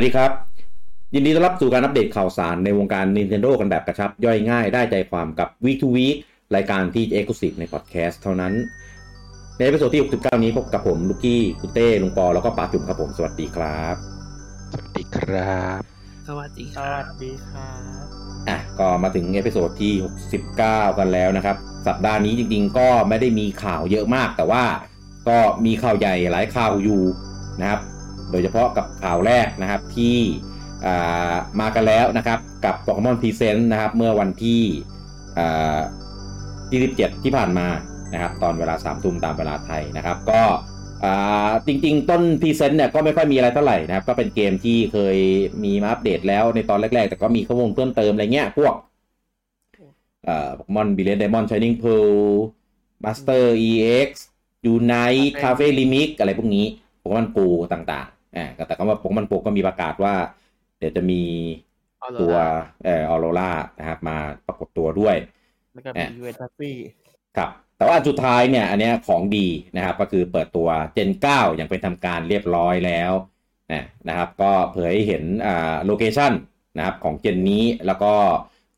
สวัสดีครับ ยินดีต้อนรับสู่การอัปเดตข่าวสารในวงการ Nintendo กันแบบกระชับ ย่อยง่ายได้ใจความกับ Week to Week รายการที่ Exclusive ในพอดแคสต์เท่านั้น ใน episode ที่ 69 นี้พบกับผมลูกี้คุณเต้ลุงปอ แล้วก็ป๋าจุ่มครับผม สวัสดีครับ สวัสดีครับ สวัสดีครับสวัสดีครับอะก็มาถึง episode ที่ 69 กันแล้วนะครับ สัปดาห์นี้จริง ๆ ก็ไม่ได้มีข่าวเยอะมาก แต่ว่าก็มีข่าวใหญ่หลายข่าวอยู่นะครับ โดยเฉพาะกับข่าวแรกนะครับที่มากันแล้วนะครับกับ Pokemon Present นะครับเมื่อวันที่อ่าที่17ที่ผ่านมานะครับตอนเวลา3ทุ่มตามเวลาไทยนะครับ ก็จริงๆ ต้น Present เนี่ยก็ไม่ค่อยมีอะไรเท่าไหร่นะครับ ก็เป็นเกมที่เคยมีมาอัปเดตแล้วในตอนแรก ๆ แต่ก็มีข้อมูลเพิ่มเติมอะไรเงี้ยพวกโปเอ่อ Pokemon Brilliant Diamond Shining Pearl Master EX Unite Cafe Remix อะไรพวกนี้โปเกมอนโกต่างๆ อ่าแต่ก็ว่าโปเกมอนโกก็มีประกาศว่า เดี๋ยวจะมีตัวเอ่อออโรรานะครับมาปรากฏตัวด้วยแล้วก็แหมีม่ยูเอทัฟฟี่ครับแต่ว่าอันสุดท้ายเนี่ย อันเนี้ยของดีนะครับ ก็คือเปิดตัว Gen 9 อย่างเป็นทำการเรียบร้อยแล้วนะนะครับ ก็เผยให้เห็นอ่าโลเคชันนะครับของเจนนี้แล้วก็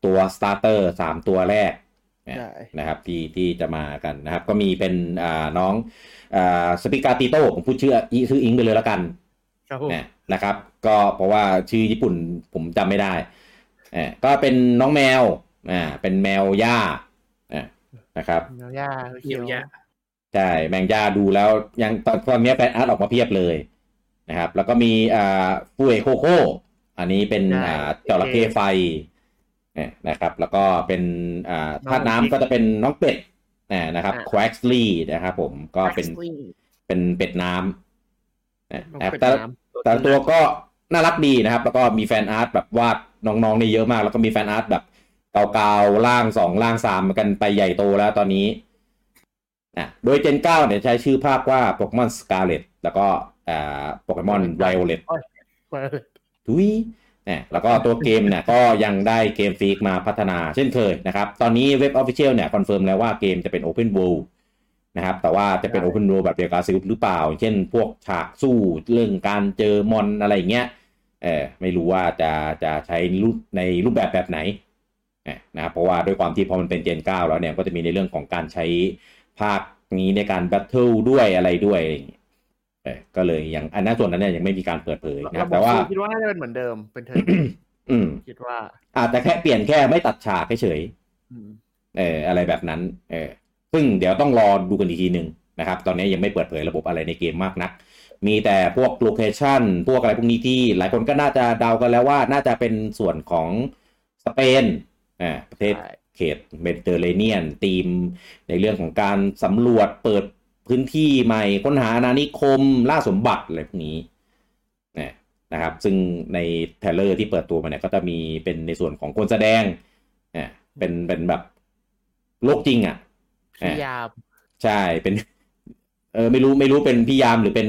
ตัว starter 3ตัวแรกนะใช่นะครับที่ที่จะมากันนะครับ ก็มีเป็นอ่าน้องอ่า Sprigatito ผมพูดชื่ออีชื่อ Eng ไปเลยแล้วกันครับผม นะนะครับ ก็เพราะว่าชื่อญี่ปุ่นผมจำไม่ได้เออก็เป็นน้องแมวอ่าเป็นแมวหญ้าอ่านะครับเนียวย่าเยียวยาใช่แมวหญ้าดูแล้วยังตอนตอนนี้ fan art ออกมาเพียบเลยนะครับ แล้วก็มีอ่าฟูเอโคโคอันนี้เป็นอ่าจระเข้ไฟเนี่ยนะครับ แล้วก็เป็นอ่าธาตุน้ำก็จะเป็นน้องเป็ดอ่านะครับควกซ์ลีนะครับผมก็เป็นเป็นเป็ดน้ำนะน้องนะครับเป็ดแต่น้ แต่ละตัวก็น่ารักดีนะครับ แล้วก็มี fan art แบบวาดน้องๆนี่เยอะมาก แล้วก็มี fan art แบบเดาๆร่างสองร่างสามกันไปใหญ่โตแล้วตอนนี้นะโดย gen เก้าเนี่ยใช้ชื่อภาคว่าโปเกมอน Scarlet แล้วก็อ่าโปเกมอน Violet ำโอ้ยเปิดทุยเนี่ยแล้วก็ตัวเกมเนี่ยก็ยังได้ Game Freak มาพัฒนาเช่นเคยนะครับ ตอนนี้เว็บ official เนี่ย confirm แล้วว่าเกมจะเป็น Open World นะครับ แต่ว่าจะเป็น Open World แบบเดียวกับซิลหรือเปล่า เช่นพวกฉากสู้เรื่องการเจอมอนอะไรอย่างเงี้ยเออไม่รู้ว่าจะจะใช้รูปในรูปแบบแบบไหนเออนะครับเพราะว่าด้วยความที่พอมันเป็น gen 9 แล้วเนี่ยก็จะมีในเรื่องของการใช้ภาคนี้ในการ battle ด้วยอะไรด้วยอะไรอย่างเงี้ยเออก็เลยยังอันนั้นส่วนนั้นเนี่ยยังไม่มีการเปิดเผยนะครับระบบแต่ว่าสู้คิดว่าน่าจะเป็นเหมือนเดิมเป็น turn อืมคิดว่าอาจจะแค่เปลี่ยนแค่ไม่ตัดฉากเฉยอืมๆเอออะไรแบบนั้น เออ ซึ่งเดี๋ยวต้องรอดูกันอีกทีหนึ่งนะครับ ตอนนี้ยังไม่เปิดเผยระบบอะไรในเกมมากนัก มีแต่พวก location พวกอะไรพวกนี้ที่หลายคนก็น่าจะเดากันแล้วว่าน่าจะเป็นส่วนของสเปนอ่าประเทศเขตเมดิเตอร์เรเนียนทีม ในเรื่องของการสำรวจเปิดพื้นที่ใหม่ค้นหาอาณานิคมล่าสมบัติอะไรพวกนี้นะนะครับ ซึ่งใน trailer ที่เปิดตัวมาเนี่ยก็จะมีเป็นในส่วนของคนแสดงอ่าเป็นเป็นแบบโลกจริงอะ พี่ยาม ใช่เป็น เออไม่รู้ไม่รู้เป็นพี่ยามหรือเป็น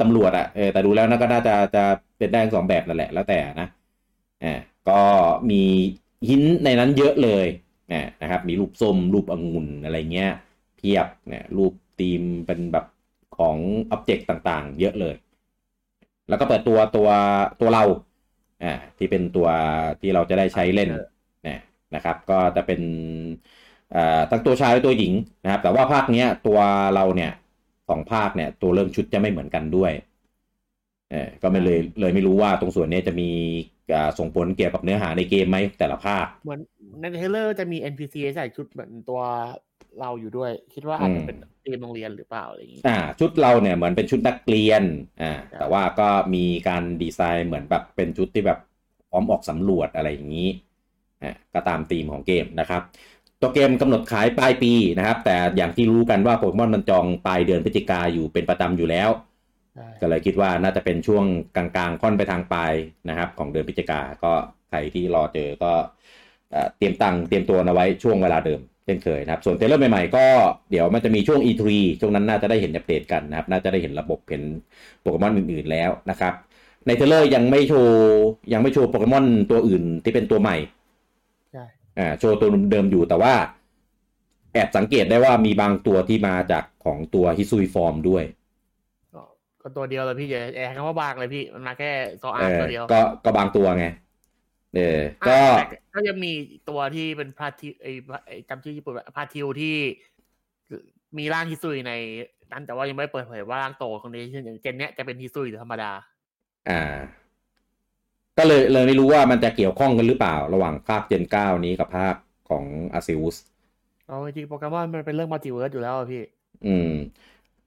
ตำรวจอะเออแต่ดูแล้วนะก็น่าจะจะเป็นได้ทั้งสองแบบนั่นแหละแล้วแต่นะอ่าก็มีหินในนั้นเยอะเลยนะนะครับ มีรูปส้มรูปองุ่นอะไรเงี้ยเพียบเนี่ยรูปธีมเป็นแบบของอ็อบเจกต์ต่างๆ เยอะเลย แล้วก็เปิดตัวตัวตัวเราอ่าที่เป็นตัวที่เราจะได้ใช้เล่นเนี่ยนะครับ ก็จะเป็นอ่า ทั้งตัวชายและตัวหญิงนะครับ แต่ว่าภาคเนี้ยตัวเราเนี่ยสองภาคเนี่ยตัวเริ่มชุดจะไม่เหมือนกันด้วยเออก็ไม่เลยเลยไม่รู้ว่าตรงส่วนเนี้ยจะมีอ่าส่งผลเกี่ยวกับเนื้อหาในเกมไหมแต่ละภาค เหมือนในเทรลเลอร์จะมี NPC ใส่ชุดเหมือนตัวเราอยู่ด้วย คิดว่าอาจจะเป็นทีมโรงเรียนหรือเปล่าอะไรอย่างงี้อ่า ชุดเราเนี่ยเหมือนเป็นชุดนักเรียนอ่าครับแต่ว่าก็มีการดีไซน์เหมือนแบบเป็นชุดที่แบบพร้อมออกสำรวจอะไรอย่างนี้อ่าก็ตามธีมของเกมนะครับ ตัวเกมกำหนดขายปลายปีนะครับ แต่อย่างที่รู้กันว่าโปเกมอนมันจองปลายเดือนพฤศจิกาอยู่เป็นประจำอยู่แล้วใช่ก็เลยคิดว่าน่าจะเป็นช่วงกลางๆ ค่อนไปทางปลายนะครับ ของเดือนพฤศจิกาก็ใครที่รอเจอก็เอ่อเตรียมตังค์เตรียมตัวเอาไว้ช่วงเวลาเดิมเช่นเคยนะครับส่วน trailer ใหม่ๆก็เดี๋ยวมันจะมีช่วง E3 ช่วงนั้นน่าจะได้เห็นอัปเดตกันนะครับ น่าจะได้เห็นระบบเห็นโปเกมอนอื่นๆแล้วนะครับ ใน trailer ยังไม่โชว์ยังไม่โชว์โปเกมอนตัวอื่นที่เป็นตัวใหม่ใช่ อ่าโชว์ตัวเดิมอยู่แต่ว่า แอบสังเกตได้ว่ามีบางตัวที่มาจากของตัวฮิซุยฟอร์มด้วย ก็ก็ตัวเดียวเลยพี่อย่าแอบคำว่าบางเลยพี่มันมาแค่ซออาเอร์อตัวเดียวก็ก็บางตัวไงเออก็อะแต่ก็ยังมีตัวที่เป็นพาทิไอ้ไอ้จำชื่อญี่ปุ่นพาทิวที่มีร่างฮิซุยในนั้นแต่ว่ายังไม่เปิดเผยว่าร่างโตของนี้อย่างเจนเนี้ยจะเป็นฮิซุยหรือธรรมดา อ่า ก็เลยเลยไม่รู้ว่ามันจะเกี่ยวข้องกันหรือเปล่า ระหว่างภาค gen เก้านี้กับภาคของ Arceusเอาจริงๆโปเกมอนมันเป็นเรื่อง multiverse อยู่แล้วอะพี่ อืม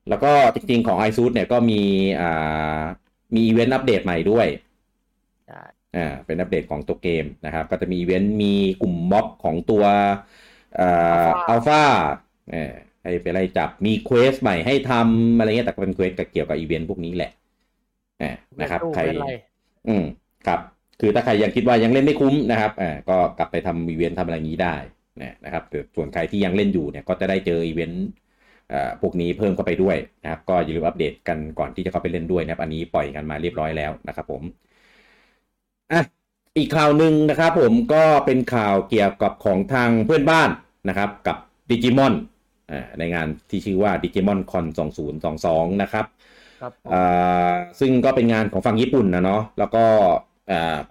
แล้วก็จริงๆของ i s u เนี่ยก็มีอ่ามี event update ใหม่ด้วยใช่อ่าเป็นอัปเดตของตัวเกมนะครับ ก็จะมีอีเวนต์มีกลุ่มม็อบของตัวอ่าอัลฟาเออให้ไปไล่จับมี quest ใหม่ให้ทำอะไรเงี้ยแต่ก็เป็น quest เกี่ยวกับอีเวนต์พวกนี้แหละอ่านะครับตู้ใครเป็นไรอืม ครับ คือถ้าใครยังคิดว่ายังเล่นไม่คุ้มนะครับอ่าก็กลับไปทำอีเวนต์ทำอะไรอย่างนี้ได้นะนะครับแต่ส่วนใครที่ยังเล่นอยู่เนี่ยก็จะได้เจออีเวนต์อ่าพวกนี้เพิ่มเข้าไปด้วยนะครับ ก็อย่าลืมอัปเดตกันก่อนที่จะเข้าไปเล่นด้วยนะครับ อันนี้ปล่อยกันมาเรียบร้อยแล้วนะครับผมอะอีกข่าวหนึ่งนะครับผมก็เป็นข่าวเกี่ยวกับของทางเพื่อนบ้านนะครับ กับดิจิมอนในงานที่ชื่อว่า Digimon Con 2022 นะครับครับผมอ่าซึ่งก็เป็นงานของฝั่งญี่ปุ่นนะเนาะแล้วก็อ่า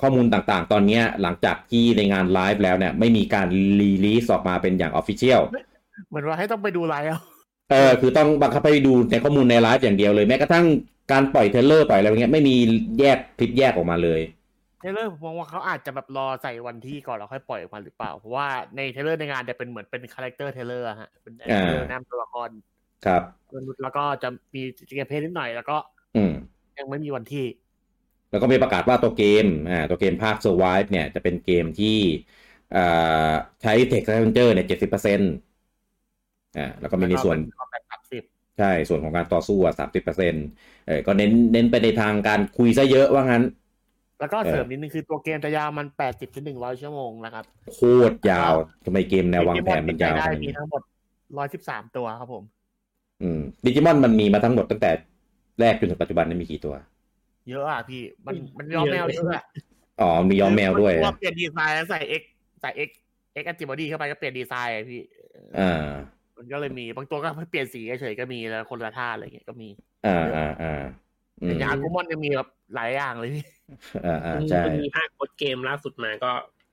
ข้อมูลต่างๆ ตอนเนี้ยหลังจากที่ในงานไลฟ์แล้วเนี่ยไม่มีการ release ออกมาเป็นอย่าง officialเหมือนว่าให้ต้องไปดูไลฟ์เอาเออคือต้องบังคับไปดูในข้อมูลในไลฟ์อย่างเดียวเลยแม้กระทั่งการปล่อย trailer ปล่อยอะไรอย่างเงี้ยไม่มีแยกคลิปแยกออกมาเลย trailer ผมมองว่าเขาอาจจะแบบรอใส่วันที่ก่อนแล้วค่อยปล่อยออกมาหรือเปล่าเพราะว่าใน trailer ในงานจะเป็นเหมือนเป็น character trailer ฮะเป็นเทเลอร์นำตัวละครครับแล้วก็จะมี gameplay นิดหน่อยแล้วก็ อืมยังไม่มีวันที่ แล้วก็มีประกาศว่าตัวเกมอ่าตัวเกมภาค Survive เนี่ยจะเป็นเกมที่อ่าใช้ Text Adventure เนี่ยเจ็ดสิบเปอร์เซ็นต์อ่าแล้วก็มีในส่วน combat สามสิบใช่ส่วนของการต่อสู้อะสามสิบเปอร์เซ็นต์เออก็เน้นเน้นไปในทางการคุยซะเยอะว่างั้น แล้วก็เออเสริมนิดนึงคือตัวเกมจะยาวประมาณแปดสิบถึงหนึ่งร้อยชั่วโมงนะครับ โคตรยาวทำไมเกมแนววางแผนมันยาวได้ขนาดมีนี้ทั้งหมดร้อยสิบสามตัวครับผม อืมดิจิมอนมันมีมาทั้งหมดตั้งแต่แรกจนถึงปัจจุบันนี้มีกี่ตัว เยอะอะพี่ มันมันย้อมแมวเยอะอะอ๋อมีย้อมแมวด้วยตัวเปลี่ยนดีไซน์แล้วใส่ X ใส่ X X antibody เข้าไปก็เปลี่ยนดีไซน์อะพี่อ่ามันก็เลยมีบางตัวก็เปลี่ยนสีเฉยๆก็มีแล้วคนละท่าอะไรเงี้ยก็มี อ่าอ่าอ่าอืมอย่างอากูมอนยังมีแบบหลายอย่างเลยพี่อ่าอ่าใช่มันมีภาค Ghost Game ล่าสุดมาก็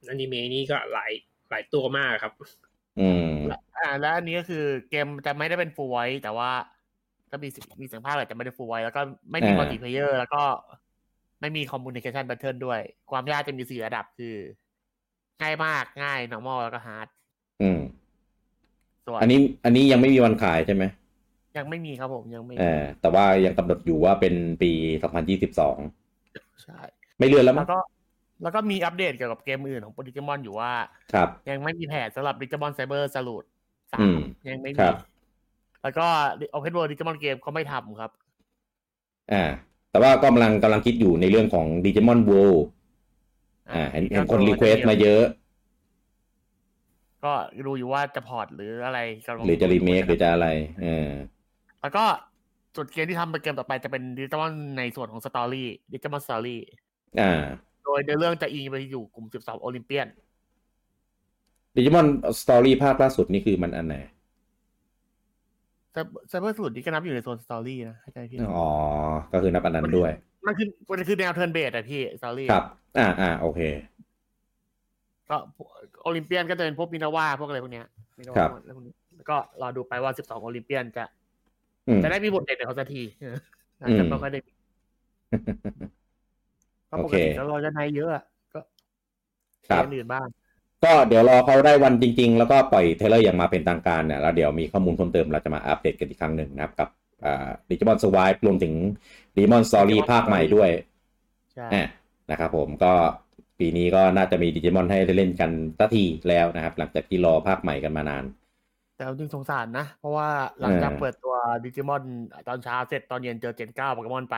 อนิเมะนี่ก็หลายหลายตัวมากครับ อืมอ่า แล้วอันนี้ก็คือเกมจะไม่ได้เป็น full voice แต่ว่า ก็มีสิมีเสียงพากย์แหละแต่ไม่ได้ full voice แล้วก็ไม่มีอ่า multiplayer แล้วก็ไม่มี communication battle ด้วย ความยากจะมีสี่ระดับคือ ง่ายมากง่าย normal แล้วก็ hard อืมส่วนอันนี้อันนี้ยังไม่มีวันขายใช่ไหมยังไม่มีครับผมยังไม่เออแต่ว่ายังกำหนดอยู่ว่าเป็นปี2022ใช่ ไม่เลื่อนแล้วมั้แล้งวก็ แล้วก็มีอัปเดตเกี่ยวกับเกมอื่นของโปรดิจิมอนอยู่ว่า ครับ ยังไม่มีแผนสำหรับ Digimon Cyber Sleuthสาม อืมยังไม่มีครับ แล้วก็ Open World Digimon Game เขาไม่ทำครับ อ่า แต่ว่าก็กำลังกำลังคิดอยู่ในเรื่องของ Digimon World อ่าเห็นเห็นคน request มาเยอะ ก็ดูอยู่ว่าจะ port หรืออะไรกำลังหรือจะรีเมคหรือจะอะไรเออแล้วก็จุดเกมที่ทำเป็นเกมต่อไปจะเป็นดิจิมอนในส่วนของ Story Digimon Story อ่า โดยในเรื่องจะอิงไปอยู่กลุ่ม12 Olympian Digimon Story ภาคล่าสุดนี่คือมันอันไหน Cyber Sleuth ที่ก็นับอยู่ในโซน Story นะเข้าใจพี่อ๋อ ก็คือนับอันนั้นด้วย มันคือมันคือแนว turn-based อะพี่ Story ครับ อ่าอ่าโอเค ก็โอลิมเปียนก็จะเป็นพวกมินาว่าพวกอะไรพวกเนี้ยมินาครัว่าบอะไรพวกนี้แล้วก็รอดูไปว่า12โอลิมเปียนจะอืมจะได้มีบทเด่นในเขาสักทีเอออาจอืจะมไม่ค่อยได้มีก็โอปกเคติแล้วเราจะในเยอะอะก็ครับเกมอื่นบ้าง ก็เดี๋ยวรอเขาได้วันจริง ๆ แล้วก็ปล่อยเทรลเลอร์อย่างมาเป็นทางการเนี่ยแล้วเดี๋ยวมีข้อมูลเพิ่มเติมเราจะมาอัปเดตกันอีกครั้งหนึ่งนะครับกับอ่าดิจิมอนสวายรวมถึงดิจิมอนสตอรี่ Digimon ภาคใหม่ด้วยใช่อะนะครับผมก็ปีนี้ก็น่าจะมีดิจิมอนให้ได้เล่นกันสักทีแล้วนะครับ หลังจากที่รอภาคใหม่กันมานาน แต่เอาจริงสงสารนะ เพราะว่าหลังจากเออเปิดตัวดิจิมอนตอนเช้าเสร็จตอนเย็นเจอ Gen เก้าโปเกมอนไป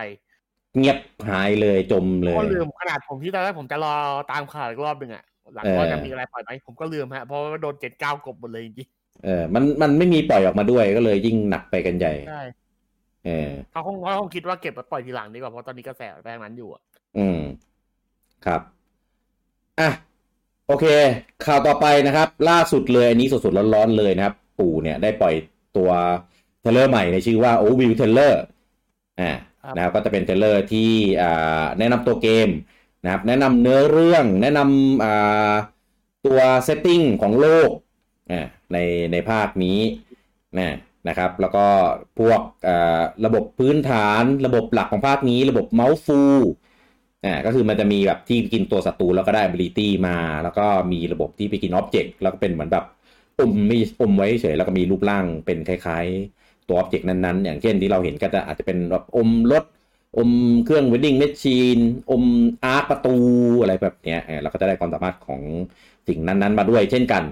เงียบหายเลยจมเลยก็ลืมขนาดผมที่ตอนแรกผมจะรอตามข่าวอีกรอบหนึ่งอะ หลังเออว่าจะมีอะไรปล่อยไหมผมก็ลืมฮะเพราะว่าโดน Gen เก้ากลบหมดเลยจริงเออ มันมันไม่มีปล่อยออกมาด้วยก็เลยยิ่งหนักไปกันใหญ่ๆใช่เออเขาคงเขาคงคิดว่าเก็บมาปล่อยทีหลังดีกว่าเพราะตอนนี้กระแสแรงนั้นอยู่อะอืมครับอะโอเค ข่าวต่อไปนะครับ ล่าสุดเลยอันนี้สดๆร้อนๆเลยนะครับ ปู่เนี่ยได้ปล่อยตัว trailer ใหม่ในชื่อว่า o v i e w Teller อ่าครับนะครับก็จะเป็น trailer ที่อ่าแนะนำตัวเกม นะครับแนะนำเนื้อเรื่องแนะนำตัว setting ของโลกในในภาคนี้นะนะครับ แล้วก็พวกระบบพื้นฐานระบบหลักของภาคนี้ ระบบเมาส์ฟูอ่าก็คือมันจะมีแบบที่กินตัวศัตรูแล้วก็ได้ ability มา แล้วก็มีระบบที่ไปกิน object แล้วก็เป็นเหมือนแบบอมม่อมไว้เฉยแล้วก็มีรูปร่างเป็นคล้าย ๆ ตัว object นั้นๆ อย่างเช่นที่เราเห็นก็จะอาจจะเป็นแบบอมรถ อมเครื่อง wedding machine อมอาร์คประตูอะไรแบบเนี้ยเราก็จะได้ความสามารถของสิ่งนั้นๆ มาด้วยเช่นกัน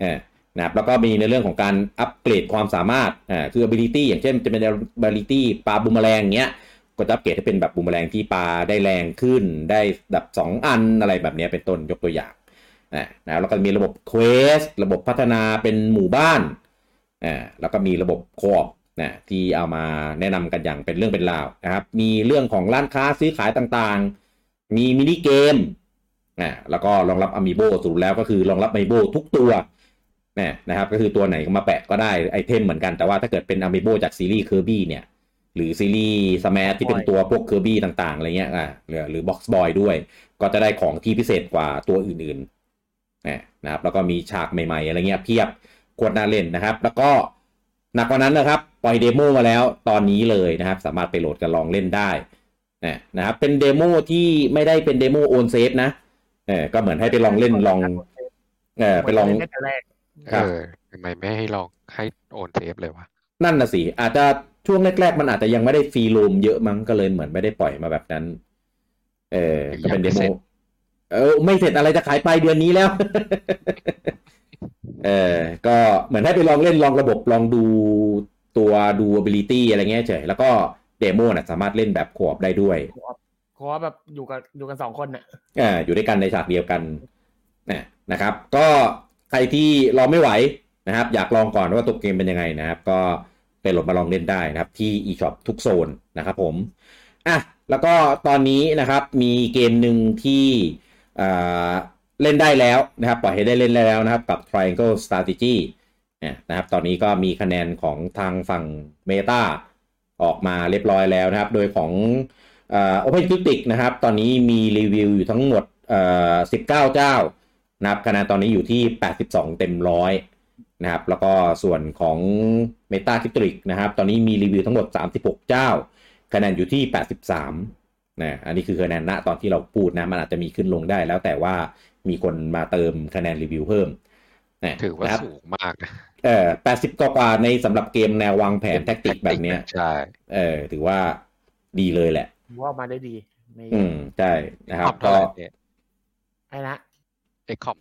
เออนะครับแล้วก็มีในเรื่องของการอัปเกรดความสามารถอ่าคือ ability อย่างเช่นจะเป็น ability ปาบูมเมอแรงเงี้ยก็จะอัปเกรดให้เป็นแบบบูมเมอแรงที่ปาได้แรงขึ้น ได้แบบสองอันอะไรแบบนี้เป็นต้นยกตัวอย่างนะแล้วก็มีระบบ quest ระบบพัฒนาเป็นหมู่บ้านอ่าแล้วก็มีระบบ co-op นะที่เอามาแนะนำกันอย่างเป็นเรื่องเป็นราวนะครับ มีเรื่องของร้านค้าซื้อขายต่างๆ มีมินิเกมอ่าแล้วก็รองรับอ m ม i โบสรุปแล้วก็คือรองรับอ m ม i โบทุกตัวนะนะครับ ก็คือตัวไหนก็มาแปะก็ได้ item เหมือนกันแต่ว่าถ้าเกิดเป็นอ m ม i โบจากซีรีส์ Kirby เนี่ยหรือซีรีส์ Smash ที่เป็นตัวพวก Kirby ต่างๆอะไรเงี้ยอ่าหรือหรือ BoxBoy ด้วย ก็จะได้ของที่พิเศษกว่าตัวอื่นๆนะนะครับแล้วก็มีฉากใหม่ๆอะไรเงี้ยเพียบโคตรน่าเล่นนะครับ แล้วก็ หนักกว่านั้นนะครับ ปล่อย demo มาแล้วตอนนี้เลยนะครับ สามารถไปโหลดกันลองเล่นได้นะนะครับ เป็น demo ที่ไม่ได้เป็น demo โอน save นะเออก็เหมือนให้ไปลองเล่นลอง เออไปลองเหมืนเนแต่แรกครับเออทำไมไม่ให้ลองให้โอน save เลยวะนั่นน่ะสิอาจจะช่วงแรกๆ มันอาจจะยังไม่ได้ free roam เยอะมั้งก็เลยเหมือนไม่ได้ปล่อยมาแบบนั้น เออก็เป็น demo เออ ไม่เสร็จอะไรจะขายไปลายเดือนนี้แล้ว เออก็เหมือนให้ไปลองเล่นลองระบบลองดูตัวดู ability อะไรเงี้ยเฉยแล้วก็เดโมน่ะสามารถเล่นแบบขวบได้ด้วยเพราะว่าแบบอยู่กับอยู่กันสองคนน่ะอ่าอยู่ด้วยกันในฉากเดียวกันนะนะครับ ก็ใครที่รอไม่ไหวนะครับ อยากลองก่อนว่าตัวเกมเป็นยังไงนะครับ ก็ไปโหลดมาลองเล่นได้นะครับ ที่ eShop ทุกโซนนะครับผมอะแล้วก็ตอนนี้นะครับมีเกมหนึ่งที่อ่า เล่นได้แล้วนะครับ ปล่อยให้ได้เล่นแล้วนะครับ กับ Triangle Strategy เนี่ยนะครับ ตอนนี้ก็มีคะแนนของทางฝั่ง Meta ออกมาเรียบร้อยแล้วนะครับ โดยของอ่า Open Critic นะครับ ตอนนี้มีรีวิวอยู่ทั้งหมด19เจ้านะครับคะแนนตอนนี้อยู่ที่ 82 เต็มร้อยนะครับ แล้วก็ส่วนของ Meta Critic นะครับ ตอนนี้มีรีวิวทั้งหมด 36 เจ้า คะแนนอยู่ที่ 83นะอันนี้คือคะแนนณตอนที่เราพูดนะ มันอาจจะมีขึ้นลงได้แล้วแต่ว่า มีคนมาเติมคะแนนรีวิวเพิ่มนะถือว่านะครับสูงมากนะเออ80กว่าๆในสำหรับเกมแนววางแผนแทคติกแบบเนี้ยใช่เออถือว่าดีเลยแหละผมว่ามาได้ดีไม่อืมใช่นะครับคอมเท่าก็ไหร่เนี่ยไอ้นะเอ็กคอม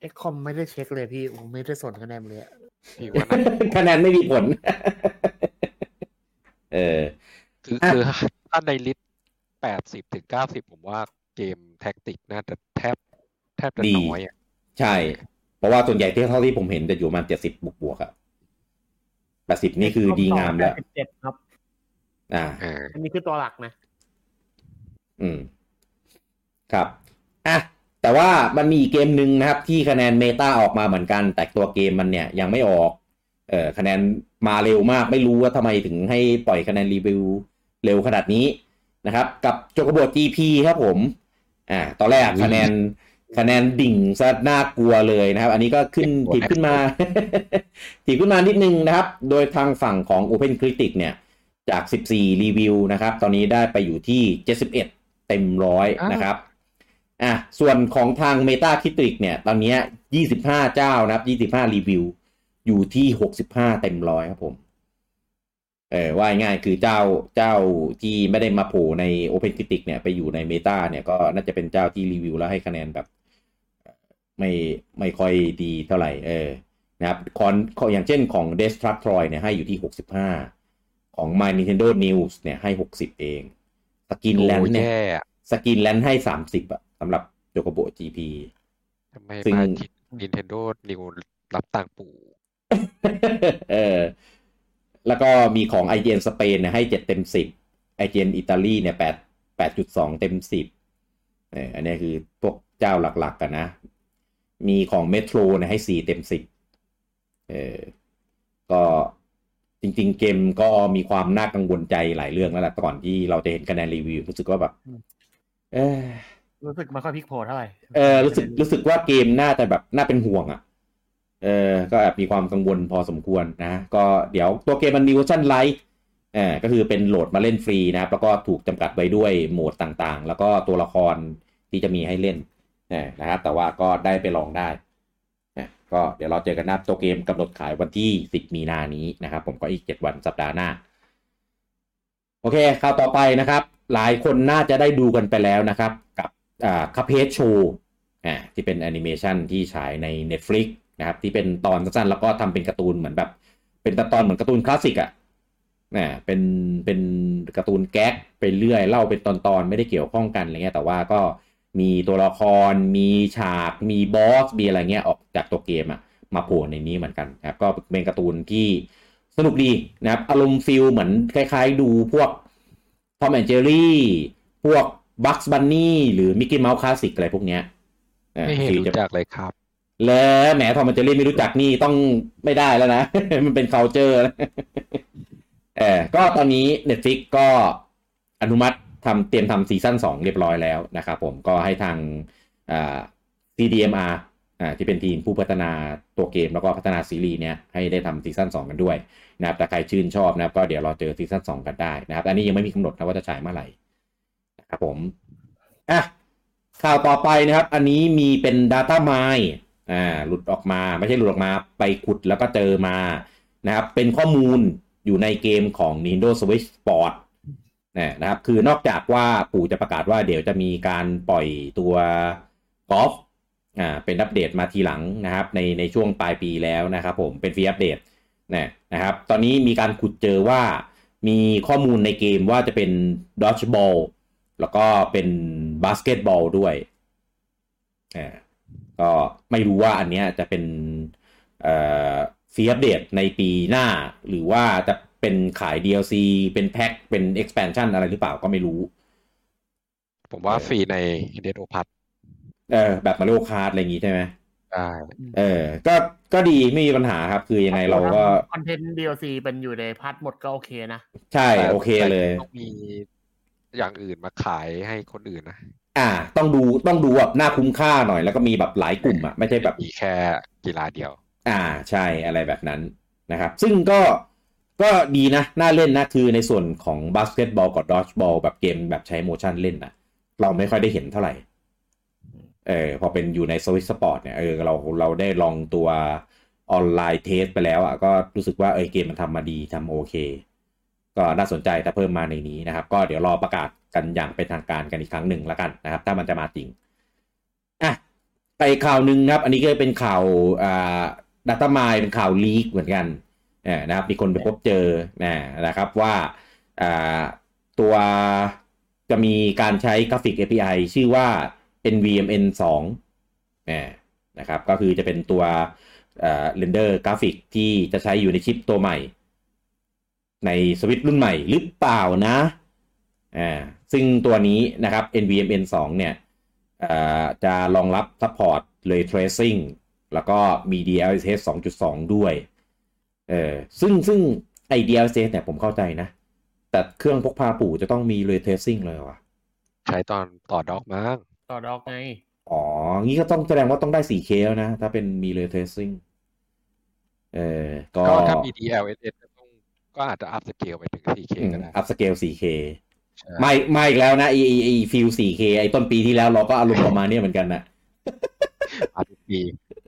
เอ็กคอมไม่ได้เช็คเลยพี่ผมไม่ได้สนคะแนนเลยอะพี่ว่าน่าคะแนนไม่มีผล เออคืออะคือถ้าในลิสต์แปดสิบถึงเก้าสิบผมว่าเกม tactic น่าจะ แทบแทบจะดีน้อยอะใช่ เพราะว่าส่วนใหญ่ที่เท่าที่ผมเห็นจะอยู่ประมาณเจ็ดสิบบวกบวกๆอะแปดสิบนี่คือดีงามแล้วสิบเจ็ดครับ อ่าเอออันนี้คือตัวหลักนะ อืม ครับ อะ แต่ว่ามันมีอีกเกมหนึ่งนะครับ ที่คะแนนเมตาออกมาเหมือนกัน แต่ตัวเกมมันเนี่ยยังไม่ออก เออคะแนนมาเร็วมาก ไม่รู้ว่าทำไมถึงให้ปล่อยคะแนนรีวิวเร็วขนาดนี้นะครับ กับโจโกโบ GP ครับผม อ่า ตอนแรกคะแนน คะแนนดิ่งซะน่ากลัวเลยนะครับ อันนี้ก็ขึ้นถีบขึ้นมาถีบขึ้นมานิดนึงนะครับ โดยทางฝั่งของ Open Critic เนี่ย จาก 14 รีวิวนะครับ ตอนนี้ได้ไปอยู่ที่ 71 เต็มร้อยนะครับอะส่วนของทาง Meta Critic เนี่ย ตอนนี้ 25 เจ้านะครับ 25 รีวิว อยู่ที่ 65 เต็มร้อยครับผมเออว่าง่ายๆคือเจ้าเจ้าที่ไม่ได้มาโผล่ใน Open Critic เนี่ยไปอยู่ใน Meta เนี่ยก็น่าจะเป็นเจ้าที่รีวิวแล้วให้คะแนนแบบ ไม่ไม่ค่อยดีเท่าไหร่เออนะครับคอนอย่างเช่นของ Destructoid เนี่ยให้อยู่ที่ 65 ของ My Nintendo News เนี่ยให้ 60 เอง Screen Rant เนี่ยแย่อะ Screen Rant ให้ 30อะสำหรับโ o โกโบ GP ทำไมซึ่งมาทิ Nintendo นิวรับตังค์ปู่เออแล้วก็มีของ IGN สเปนเนี่ยให้ 7 เต็ม 10 IGN อิตาลีเนี่ย 8 8.2 เต็ม 10เอออันนี้คือพวกเจ้าหลักๆกันนะ มีของ Metro เนี่ยให้4เต็ม10เออก็จริง ๆ เกมก็มีความน่ากังวลใจหลายเรื่องแล้วแหละก่อนที่เราจะเห็นคะแนนรีวิวรู้สึกว่าแบบ เออรู้สึกไม่ค่อยพลิกโผเท่าไหร่เออรู้สึกรู้สึกว่าเกมน่าจะแบบน่าเป็นห่วงอะ่ะเออก็แอบมีความกังวลพอสมควรนะ ก็เดี๋ยวตัวเกมมันมีเวอร์ชัน Lite เออก็คือเป็นโหลดมาเล่นฟรีนะครับ แล้วก็ถูกจำกัดไว้ด้วยโหมดต่างๆ แล้วก็ตัวละครที่จะมีให้เล่นเออ นะครับ แต่ว่าก็ได้ไปลองได้นะก็เดี๋ยวเราเจอกันนะตัวเกมกำหนดขายวันที่ 10 มีนานี้นะครับ ผมก็อีก 7 วันสัปดาห์หน้า โอเคข่าวต่อไปนะครับ หลายคนน่าจะได้ดูกันไปแล้วนะครับ กับอ่า Cuphead Show อ่าที่เป็นแอนิเมชันที่ฉายใน Netflix นะครับ ที่เป็นตอนสั้นๆ แล้วก็ทำเป็นการ์ตูนเหมือนแบบ เป็นตอนเหมือนการ์ตูนคลาสสิกอะ่ะนะเป็นเป็นการ์ตูนแก๊กไปเรื่อยเล่าเป็นตอนๆ ไม่ได้เกี่ยวข้องกันอะไรเงี้ยแต่ว่าก็ มีตัวละคร มีฉาก มีบอส มีอะไรเงี้ยออกจากตัวเกมอะมาโผล่ในนี้เหมือนกันนะครับ ก็เป็นการ์ตูนที่สนุกดีนะครับ อารมณ์ feel เหมือนคล้ายๆ ดูพวก Tom and Jerry พวก Bugs Bunny หรือ Mickey Mouse คลาสสิกอะไรพวกเนี้ยอ่อไม่เห็นคือรู้จะจักเลยครับ แล้วแหม Tom and Jerry ไม่รู้จักนี่ต้องไม่ได้แล้วนะ มันเป็น culture นะเออก็ตอนนี้ Netflix ก็อนุมัติ ทำเตรียมทำซีซั่นสองเรียบร้อยแล้วนะครับผมก็ให้ทาง MDHR ที่เป็นทีมผู้พัฒนาตัวเกมแล้วก็พัฒนาซีรีส์เนี้ยให้ได้ทำซีซั่น2 กันด้วยนะครับแต่ใครชื่นชอบนะครับก็เดี๋ยวรอเจอซีซั่น2 กันได้นะครับ อันนี้ยังไม่มีกำหนดนะว่าจะฉายเมื่อไหร่นะครับผมอะข่าวต่อไปนะครับ อันนี้มีเป็น Data Mine อ่าหลุดออกมาไม่ใช่หลุดออกมาไปขุดแล้วก็เจอมานะครับเป็นข้อมูลอยู่ในเกมของ Nintendo Switch Sport นะครับ คือนอกจากว่าปู่จะประกาศว่าเดี๋ยวจะมีการปล่อยตัวกอล์ฟอ่าเป็นอัปเดตมาทีหลังนะครับ ในในช่วงปลายปีแล้วนะครับ ผมเป็นฟรีอัปเดตนะนะครับ ตอนนี้มีการขุดเจอว่ามีข้อมูลในเกมว่าจะเป็นดอ d บอลแล้วก็เป็นบาสเกตบอลด้วยอ่าก็ไม่รู้ว่าอันเนี้ยจะเป็นเอ่อฟรีอัปเดตในปีหน้า หรือว่าจะ เป็นขาย DLC เป็นแพ็คเป็น expansion อะไรหรือเปล่าก็ไม่รู้ ผมว่าเออฟรีในเดโอพัทเออ แบบ Mario Kart อะไรอย่างงี้ใช่ไหมได้เออ ก็ก็ดีไม่มีปัญหาครับ คือยังไงเราก็ content DLC เป็นอยู่ในพาร์ทหมดก็โอเคนะ ใช่โอเคเลยต้องมีอย่างอื่นมาขายให้คนอื่นนะอ่า ต้องดูต้องดูแบบน่าคุ้มค่าหน่อย แล้วก็มีแบบหลายกลุ่มอะไม่ใช่แบบมีแค่กีฬาเดียว อ่าใช่อะไรแบบนั้นนะครับ ซึ่งก็ ก็ดีนะ น่าเล่นนะ คือในส่วนของบาสเกตบอลกับดอ g บอลแบบเกมแบบใช้ motion เล่นนะเราไม่ค่อยได้เห็นเท่าไหร่ เออพอเป็นอยู่ใน Switch Sports เนี่ยเออเราเราได้ลองตัว online test ไปแล้วอะก็รู้สึกว่าเออเกมมันทำมาดีทำโอเค ก็น่าสนใจถ้าเพิ่มมาในนี้นะครับ ก็เดี๋ยวรอประกาศกันอย่างเป็นทางการกันอีกครั้งหนึ่งแล้วกันนะครับ ถ้ามันจะมาจริงอะไปข่าวหนึ่งครับ อันนี้ก็เป็นข่าวอ่าดัตต้าไมเป็นข่าวลีกเหมือนกัน นะครับมีคนไปพบเจอนะนะครับว่าตัวจะมีการใช้กราฟิก API ชื่อว่า NVMN 2นะครับก็คือจะเป็นตัวrender กราฟิกที่จะใช้อยู่ในชิปตัวใหม่ ในสวิตช์รุ่นใหม่หรือเปล่านะอ่าซึ่งตัวนี้นะครับ NVMN 2เนี่ยจะรองรับ support ray tracing แล้วก็มี DLSS 2.2 ด้วย เออซึ่งซึ่งไอ DLSS เนี่ยผมเข้าใจนะ แต่เครื่องพกพาปู่จะต้องมี ray tracing เลยว่ะ ใช้ตอนต่อ dock มั้งต่อ dock ไง อ๋อ งี้ก็ต้องแสดงว่าต้องได้ 4K แล้วนะ ถ้าเป็นมี ray tracing เออก็ก็ถ้ามี DLSS ก็ต้องก็อาจจะ upscale ไปถึง 4K ก็ได้ upscale 4K ใช่ไม่ไม่อีกแล้วนะไอไอ้ไอ feel 4K ไอต้นปีที่แล้วเราก็อารมณ์ประมาณเนี้ยเหมือนกันนะ อาทุกปี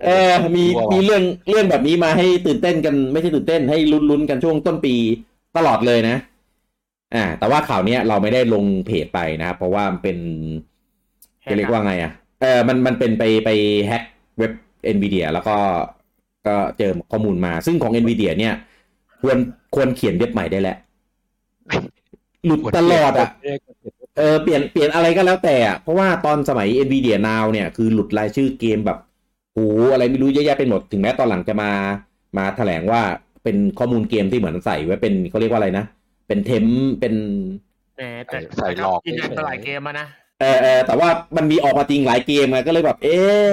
เออมีกลัวว่ะมีเรื่องเรื่องแบบนี้มาให้ตื่นเต้นกันไม่ใช่ตื่นเต้นให้ลุ้นลุ้นกันช่วงต้นปีตลอดเลยนะ อ่า แต่ว่าข่าวเนี้ยเราไม่ได้ลงเพจไปนะครับเพราะว่ามันเป็นจะเรียกว่าไงอะเออมันมันเป็นไปไปแฮ็กเว็บ NVIDIA แล้วก็ก็เจอข้อมูลมา ซึ่งของ NVIDIA เนี่ย ควรควรเขียนเว็บใหม่ได้แล้วหลุดตลอดอะ เออเปลี่ยนเปลี่ยนอะไรก็แล้วแต่อะเพราะว่าตอนสมัย Nvidia Now เนี่ยคือหลุดรายชื่อเกมแบบโหอะไรไม่รู้เยอะแยะไปหมดถึงแม้ตอนหลังจะมามาแถลงว่าเป็นข้อมูลเกมที่เหมือนใส่ไว้เป็นเขาเรียกว่าอะไรนะ เป็นเทมเป็นแหมแต่ใส่หลอกยืนยันเฉยๆมาหลายเกมมานะเออเออแต่ว่ามันมีออกมาจริงหลายเกมอะก็เลยแบบ เอ๊ะ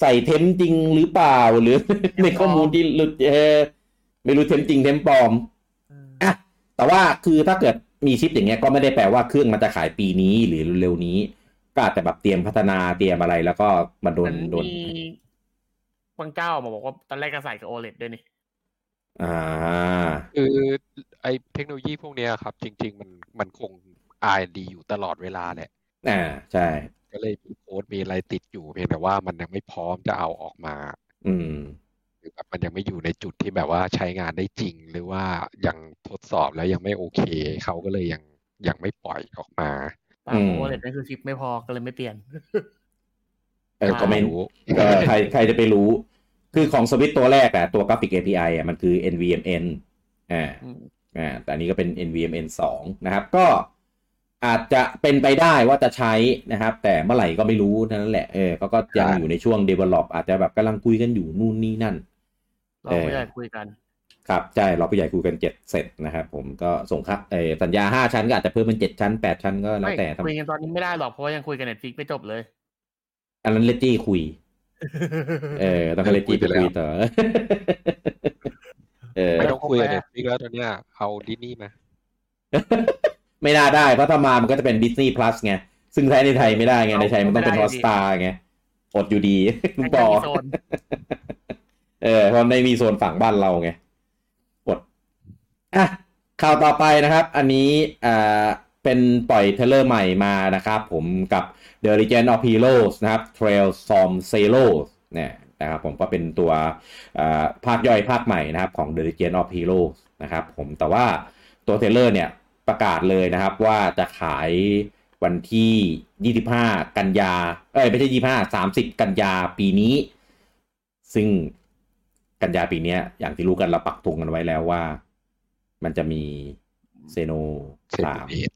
ใส่เทมจริงหรือเปล่าหรือในข้อมูลที่หลุดเออไม่รู้เทมจริงเทมปลอมแต่ว่าคือถ้าเกิด มีชิปอย่างเงี้ยก็ไม่ได้แปลว่าเครื่องมันจะขายปีนี้หรือเร็วๆนี้ ก็อาจจะแบบเตรียมพัฒนาเตรียมอะไรแล้วก็มาโดนมันโดนมีบางเจ้ามาบอกว่าตอนแรกก็ใส่กับโอเลด้วยนี่อ่าคือไอเทคโนโลยีพวกเนี้ยครับ จริง ๆ มันมันคง R&D อยู่ตลอดเวลาแหละอ่าใช่ ก็เลยมีโค้ดมีอะไรติดอยู่เพียงแต่ว่ามันยังไม่พร้อมจะเอาออกมา อืมห รือแบบมันยังไม่อยู่ในจุดที่แบบว่าใช้งานได้จริง หรือว่ายังทดสอบแล้วยังไม่โอเค เขาก็เลยยังยังไม่ปล่อยออกมาปาอืมโอเลนั่นคือชิปไม่พอก็เลยไม่เปลี่ยนเออก็ไม่รู้ก็ใครใครจะไปรู้ คือของสวิตตัวแรกอะตัวกราฟิก API อะมันคือ NVMN อ่าอืมอ่าแต่อันนี้ก็เป็น NVMN 2นะครับ ก็อาจจะเป็นไปได้ว่าจะใช้นะครับ แต่เมื่อไหร่ก็ไม่รู้นั่นแหละเออเขาก็ยังอยู่ในช่วง develop อาจจะแบบกำลังคุยกันอยู่นู่นนี่นั่นเราไม่ได้คุยกัน ครับใช่เราผู้ใหญ่คุยกันเจ็ดเสร็จนะครับผมก็ส่งค่าเออสัญญาห้าชั้นก็อาจจะเพิ่มเป็นเจ็ดชั้นแปดชั้นก็แล้วไม่แต่คุยกันตอนนี้ไม่ได้หรอกเพราะว่ายังคุยกัน Netflix ไม่จบเลย อันนั้นเลจี้คุย เออต้องให้เลจี้ไปคุยต่อเออไม่ต้องคุยกับเน็ตฟิกแล้วตอนเนี้ยเอาดิสนีย์มาไม่น่าได้เพราะถ้ามามันก็จะเป็น Disney Plus ไงซึ่งแท้ในไทยไม่ได้ไงในไทยมันต้องเป็นไม่ฮได้ Hotstar ไงอดอยู่ดีลุงปอไม่มีโซน เออเพราะในมีโซนฝั่งบ้านเราไงอดอะข่าวต่อไปนะครับ อันนี้อ่าเป็นปล่อยเทเลอร์ใหม่มานะครับผมกับ The Legend of Heroes นะครับ Trails from Zero เนี่ยนะครับผมก็เป็นตัวอ่าภาคย่อยภาคใหม่นะครับของ The Legend of Heroes นะครับผมแต่ว่าตัวเทเลอร์เนี่ยประกาศเลยนะครับว่าจะขายวันที่ 25 กันยา เอ้ยไม่ใช่ 25 30 กันยาปีนี้ ซึ่ง กันยาปีเนี้ยอย่างที่รู้กันเราปักธงกันไว้แล้วว่า มันจะมีเซโนเซนสามเอ็ด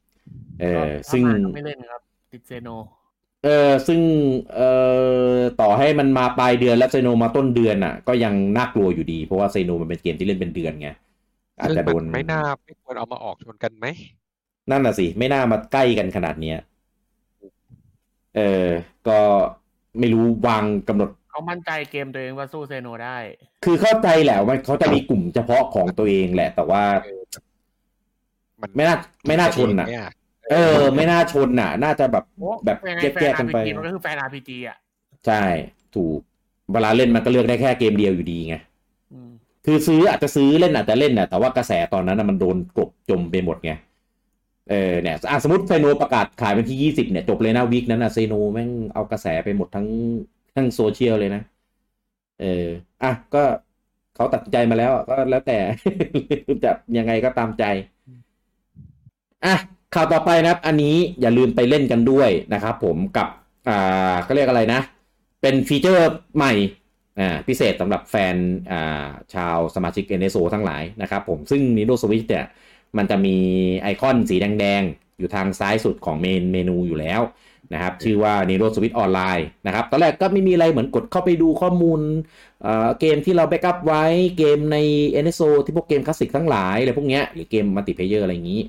เออ ซึ่งถ้ามาก็ไม่เล่นครับ ติดเซโนเออซึ่งเออต่อให้มันมาปลายเดือนแล้วเซโนมาต้นเดือนอะ ก็ยังน่ากลัวอยู่ดี เพราะว่าเซโนมันเป็นเกมที่เล่นเป็นเดือนไงอาจซึ่งจะโดมันนไม่น่าไม่ควรเอามาออกชนกันไหมนั่นน่ะสิ ไม่น่ามาใกล้กันขนาดเนี้ยเออก็ไม่รู้วางกำหนด เขามั่นใจเกมตัวเองว่าสู้เซโนได้ คือเข้าใจแหละว่าเขาจะมีกลุ่มเฉพาะของตัวเองแหละ แต่ว่า มันไม่น่าไม่น่าชนอะเยเออ ไม่น่าชนอะ น่าจะแบบโอ้แบบยังไงแยกแฟแยนกกันไป RPG มันก็คือแฟน RPG อะใช่ถูกเวลาเล่นมันก็เลือกได้แค่เกมเดียวอยู่ดีไงอืมคือซื้ออาจจะซื้อเล่นอาจจะเล่นน่ะแต่ว่ากระแสตอนนั้นน่ะมันโดนกลบจมไปหมดไงเออเนี่ยอะสมมติเซโนประกาศขายวันที่ยี่สิบเนี่ยจบเลยนะวีคนั้นอะเซโนแม่งเอากระแสไปหมดทั้ง ทั้งโซเชียลเลยนะ เออ อะ ก็เขาตัดใจมาแล้วก็แล้วแต่จะยังไงก็ตามใจ อะ ข่าวต่อไปนะครับ อันนี้อย่าลืมไปเล่นกันด้วยนะครับผมกับ อ่าเขาเรียกอะไรนะ เป็นฟีเจอร์ใหม่ อ่า พิเศษสำหรับแฟน อ่า ชาวสมาชิก NSO ทั้งหลายนะครับผม ซึ่ง Nintendo Switch เนี่ย มันจะมีไอคอนสีแดงๆ อยู่ทางซ้ายสุดของ main menu อยู่แล้ว นะครับชื่อว่า Nintendo Switch Online นะครับตอนแรกก็ไม่มีอะไรเหมือนกดเข้าไปดูข้อมูลเอ่อเกมที่เรา backup ไว้เกมใน NSO ที่พวกเกมคลาสสิกทั้งหลายอะไรพวกเนี้ยหรือเกม multiplayer อะไรอย่างนี้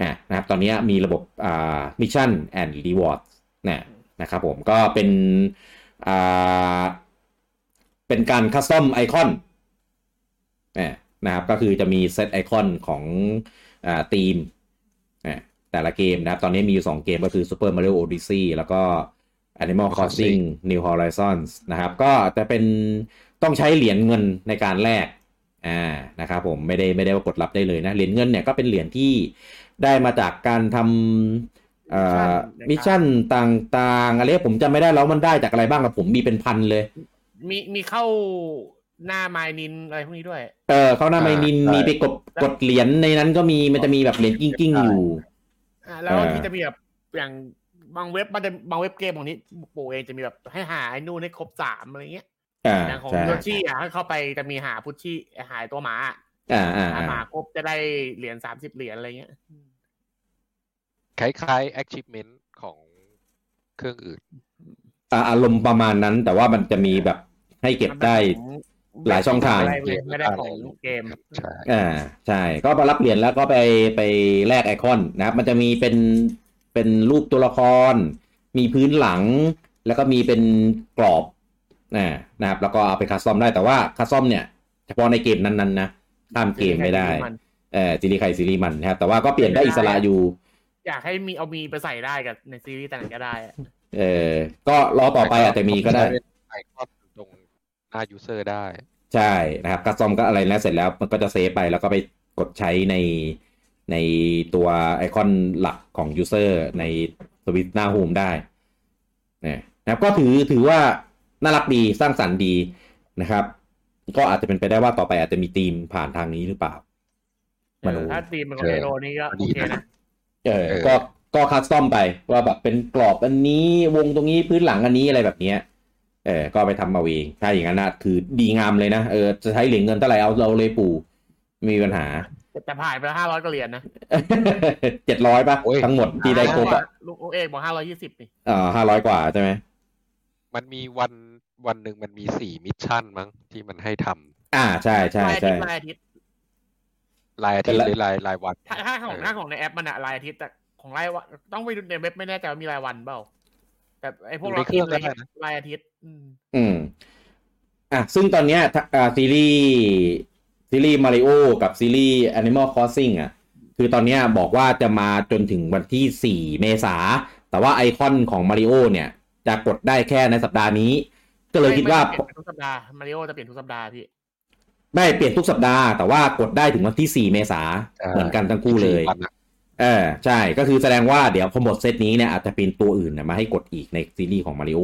อ่านะครับตอนนี้มีระบบอ่า Mission and Reward นะนะครับผมก็เป็นอ่าเป็นการ custom ไอคอนนะครับก็คือจะมีเซตไอคอนของอ่าทีมอ่า แต่ละเกมนะครับ ตอนนี้มีอยู่2เกมก็คือ Super Mario Odyssey แล้วก็ Animal Crossing New Horizons นะครับ ก็จะเป็นต้องใช้เหรียญเงินในการแลกอ่านะครับผมไม่ได้ไม่ได้ว่ากดรับได้เลยนะ เหรียญเงินเนี่ยก็เป็นเหรียญที่ได้มาจากการทำเอ่อ mission ต่างๆอะไรผมจำไม่ได้แล้วมันได้จากอะไรบ้างแต่ผมมีเป็นพันเลย มีมีเข้าหน้าไมนินอะไรพวกนี้ด้วย เออ เขาหน้าไมนินใช่มีไปกดกดเหรียญในนั้นก็มีมันจะมีแบบเหรียญกิ้งกิ้งๆอยู่ อ่าแล้วเออที่จะมีแบบอย่างบางเว็บมันจะบางเว็บเกมของนี้ปู่เองจะมีแบบให้หาไอ้นู่นให้ครบสามอะไรเงี้ยอ่าอย่างของใช่โยชิอะให้เข้าไปจะมีหาพุชชี่หายตัวหมาอ่าอ่าหาหมาอ่าครบจะได้เหรียญสามสิบเหรียญอะไรเงี้ยคล้ายๆ achievement ของเครื่องอื่นอ่าอารมณ์ประมาณนั้นแต่ว่ามันจะมีแบบให้เก็บได้ หลายช่องทางไม่ได้ไม่ได้ของเกมใช่อ่าใช่ ก็ไปรับเหรียญแล้วก็ไปไปแลกไอคอนนะครับ มันจะมีเป็นเป็นรูปตัวละคร มีพื้นหลัง แล้วก็มีเป็นกรอบอ่านะครับ แล้วก็เอาไป custom ได้แต่ว่า custom เนี่ย เฉพาะในเกมนั้นๆนะข้ามเกมไม่ได้เออซีรีส์ใครซีรีส์มันนะครับ แต่ว่าก็เปลี่ยนได้อิสระอยู่ อยากให้มีเอามีไปใส่ได้กับในซีรีส์แต่ไหนก็ได้อะเออก็รอต่อไปอาจจะมีก็ได้ไอคอนตรงหน้า user ได้ ใช่นะครับ custom ก็อะไรแล้วเสร็จแล้วมันก็จะ save ไปแล้วก็ไปกดใช้ในในตัวไอคอนหลักของ user ในสวิตหน้า home ได้เนี่ยนะครับก็ถือถือว่าน่ารักดีสร้างสรรค์ดีนะครับ ก็อาจจะเป็นไปได้ว่าต่อไปอาจจะมีทีมผ่านทางนี้หรือเปล่าเออถ้าตีมเป็นของเอโรนี่ก็โอเคนะเออเออก็ก็คัสตอมไปว่าแบบเป็นกรอบอันนี้วงตรงนี้พื้นหลังอันนี้อะไรแบบเนี้ย เออก็ไปทำมาเองถ้าอย่างนั้นนะคือดีงามเลยนะเออจะใช้เหรียญเงินเท่าไหร่เอาเราเลยปู่ไม่มีปัญหาแต่ผ่านไปห้าร้อยกว่าเหรียญนะเจ็ดร้อยป่ะโอ้ยทั้งหมดที่ได้ครบอะลูกเอกบอกห้าร้อยยี่สิบนี่อ่าห้าร้อยกว่าใช่ไหมมันมีวันวันหนึ่งมันมีสี่มิชชั่นมั้งที่มันให้ทำอ่าใช่ใช่รายอาทิใช่ตย์รายอาทิตย์รายอาทิตย์แต่ละหรือรายรายวันถ้าถ้าของเออถ้าของในแอปมันอะรายอาทิตย์แต่ของรายวันต้องไปดูในเว็บไม่แน่ใจว่ามีรายวันเปล่า แต่ไอพวกดูในล็อกเครื่อิอนงอะไรก็ได้เงี้ยนะรายอาทิตย์อืมอืม อะ ซึ่งตอนเนี้ยถ้าอ่าซีรีส์ซีรีส์มาริโอกับซีรีส์ Animal Crossing อะ คือตอนเนี้ยบอกว่าจะมาจนถึงวันที่ 4 เมษา แต่ว่าไอคอนของมาริโอเนี่ย จะกดได้แค่ในสัปดาห์นี้ ก็เลยคิดว่าไม่ไม่เปลี่ยนทุกสัปดาห์มาริโอจะเปลี่ยนทุกสัปดาห์พี่ไม่เปลี่ยนทุกสัปดาห์แต่ว่ากดได้ถึงวันที่ 4 เมษาเหมือนกันทั้งคู่เลยสี่วันอะ เออใช่ก็คือแสดงว่าเดี๋ยวพอหมดเซตนี้เนี่ยอาจจะเป็นตัวอื่นเนี่ยมาให้กดอีกในซีรีส์ของมาริโอ